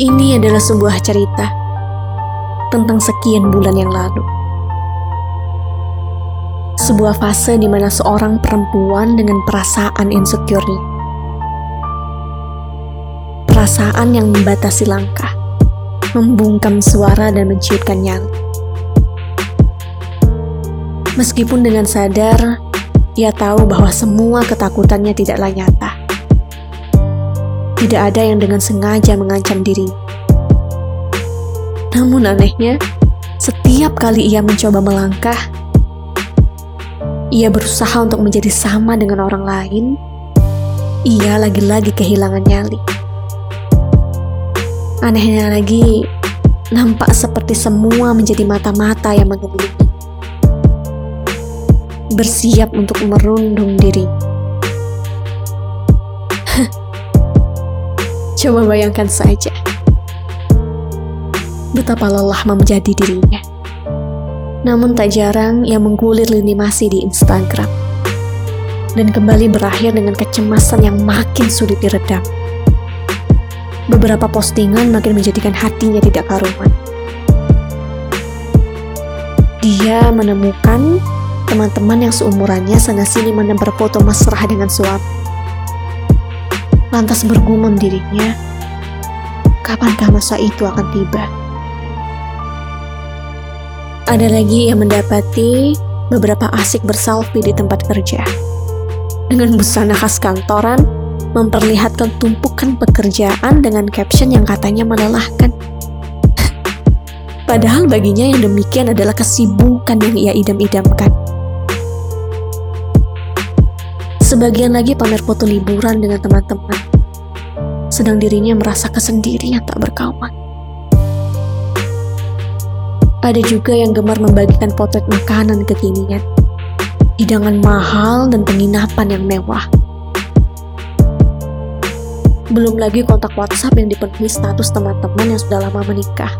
Ini adalah sebuah cerita tentang sekian bulan yang lalu. Sebuah fase di mana seorang perempuan dengan perasaan insecure Perasaan yang membatasi langkah, membungkam suara dan menciutkan nyali. Meskipun dengan sadar, ia tahu bahwa semua ketakutannya tidaklah nyata. Tidak ada yang dengan sengaja mengancam diri. Namun anehnya, setiap kali ia mencoba melangkah, ia berusaha untuk menjadi sama dengan orang lain. Ia lagi-lagi kehilangan nyali. Anehnya lagi, nampak seperti semua menjadi mata-mata yang mengelilingi bersiap untuk merundung diri. Coba bayangkan saja betapa lelah menjadi dirinya. Namun tak jarang ia menggulir lini masih di Instagram dan kembali berakhir dengan kecemasan yang makin sulit diredam. Beberapa postingan makin menjadikan hatinya tidak karuan. Dia menemukan teman-teman yang seumurannya sana-sini menebar foto mesra dengan suami. Lantas bergumam dirinya, kapankah masa itu akan tiba? Ada lagi yang mendapati beberapa asik berselfie di tempat kerja. Dengan busana khas kantoran, memperlihatkan tumpukan pekerjaan dengan caption yang katanya melelahkan. Padahal baginya yang demikian adalah kesibukan yang ia idam-idamkan. Sebagian lagi pamer foto liburan dengan teman-teman. Sedang dirinya merasa kesendirian tak berkawan. Ada juga yang gemar membagikan potret makanan kekinian. Hidangan mahal dan penginapan yang mewah. Belum lagi kontak WhatsApp yang dipenuhi status teman-teman yang sudah lama menikah.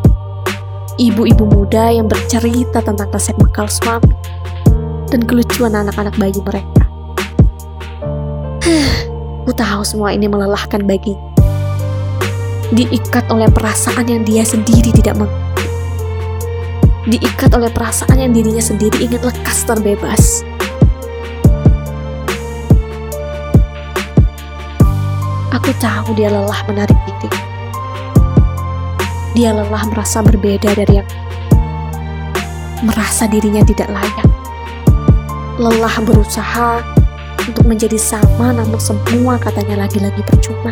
Ibu-ibu muda yang bercerita tentang resep bekal suami dan kelucuan anak-anak bayi mereka. Ku tahu semua ini melelahkan bagi. Diikat oleh perasaan yang dia sendiri tidak mengerti. Diikat oleh perasaan yang dirinya sendiri ingin lekas terbebas. Aku tahu dia lelah menarik diri. Dia lelah merasa berbeda dari yang merasa dirinya tidak layak. Lelah berusaha untuk menjadi sama namun semua katanya lagi-lagi percuma.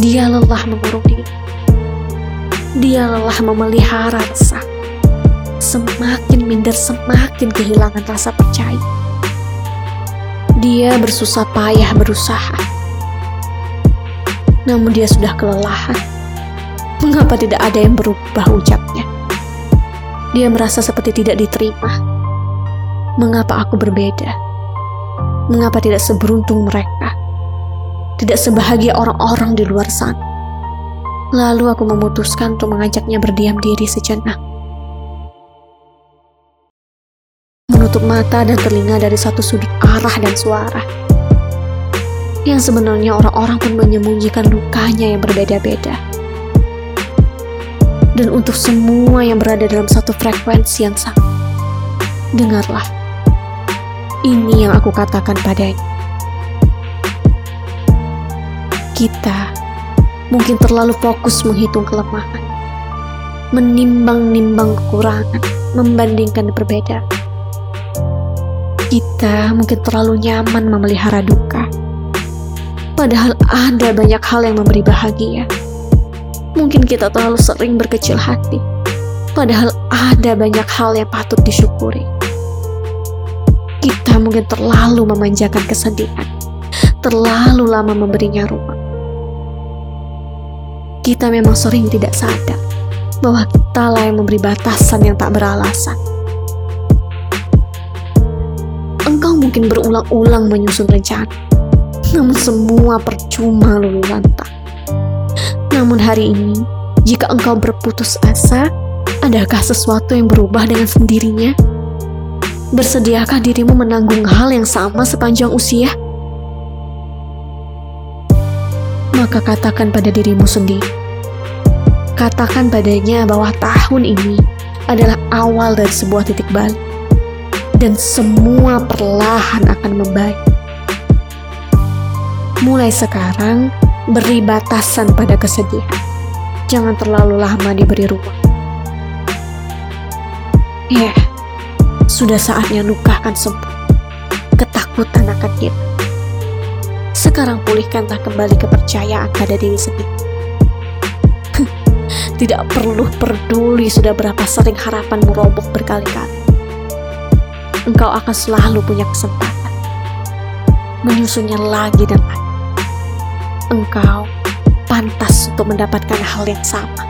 Dia lelah mengurung diri. Dia lelah memelihara rasa. Semakin minder semakin kehilangan rasa percaya. Dia bersusah payah berusaha. Namun dia sudah kelelahan. Mengapa tidak ada yang berubah ucapnya? Dia merasa seperti tidak diterima Mengapa aku berbeda? Mengapa tidak seberuntung mereka? Tidak sebahagia orang-orang di luar sana. Lalu aku memutuskan untuk mengajaknya berdiam diri sejenak. Menutup mata dan telinga dari satu sudut arah dan suara. Yang sebenarnya orang-orang pun menyembunyikan lukanya yang berbeda-beda. Dan untuk semua yang berada dalam satu frekuensi yang sama, dengarlah ini yang aku katakan padanya. Kita mungkin terlalu fokus menghitung kelemahan, menimbang-nimbang kekurangan, membandingkan perbedaan. Kita mungkin terlalu nyaman memelihara duka, padahal ada banyak hal yang memberi bahagia. Mungkin kita terlalu sering berkecil hati, padahal ada banyak hal yang patut disyukuri. Mungkin terlalu memanjakan kesedihan, terlalu lama memberinya ruang. Kita memang sering tidak sadar bahwa kita lah yang memberi batasan yang tak beralasan. Engkau mungkin berulang-ulang menyusun rencana, namun semua percuma lulu lantang. Namun hari ini, jika engkau berputus asa, adakah sesuatu yang berubah dengan sendirinya? Bersediakah dirimu menanggung hal yang sama sepanjang usia? maka katakan pada dirimu sendiri. Katakan padanya bahwa tahun ini adalah awal dari sebuah titik balik. Dan semua perlahan akan membaik. Mulai sekarang, beri batasan pada kesedihan. Jangan terlalu lama diberi ruang. Yeah, sudah saatnya luka akan sembuh. Ketakutan akan hilang. Sekarang pulihkanlah kembali kepercayaan pada diri sendiri. Tidak perlu peduli sudah berapa sering harapanmu roboh berkali-kali. Engkau akan selalu punya kesempatan menyusunnya lagi dan lagi. Engkau pantas untuk mendapatkan hal yang sama.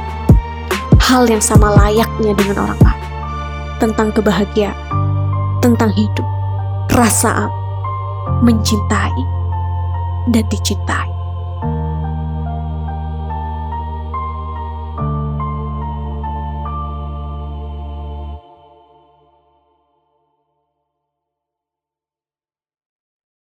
Hal yang sama layaknya dengan orang lain. Tentang kebahagiaan, tentang hidup, rasa mencintai, dan dicintai.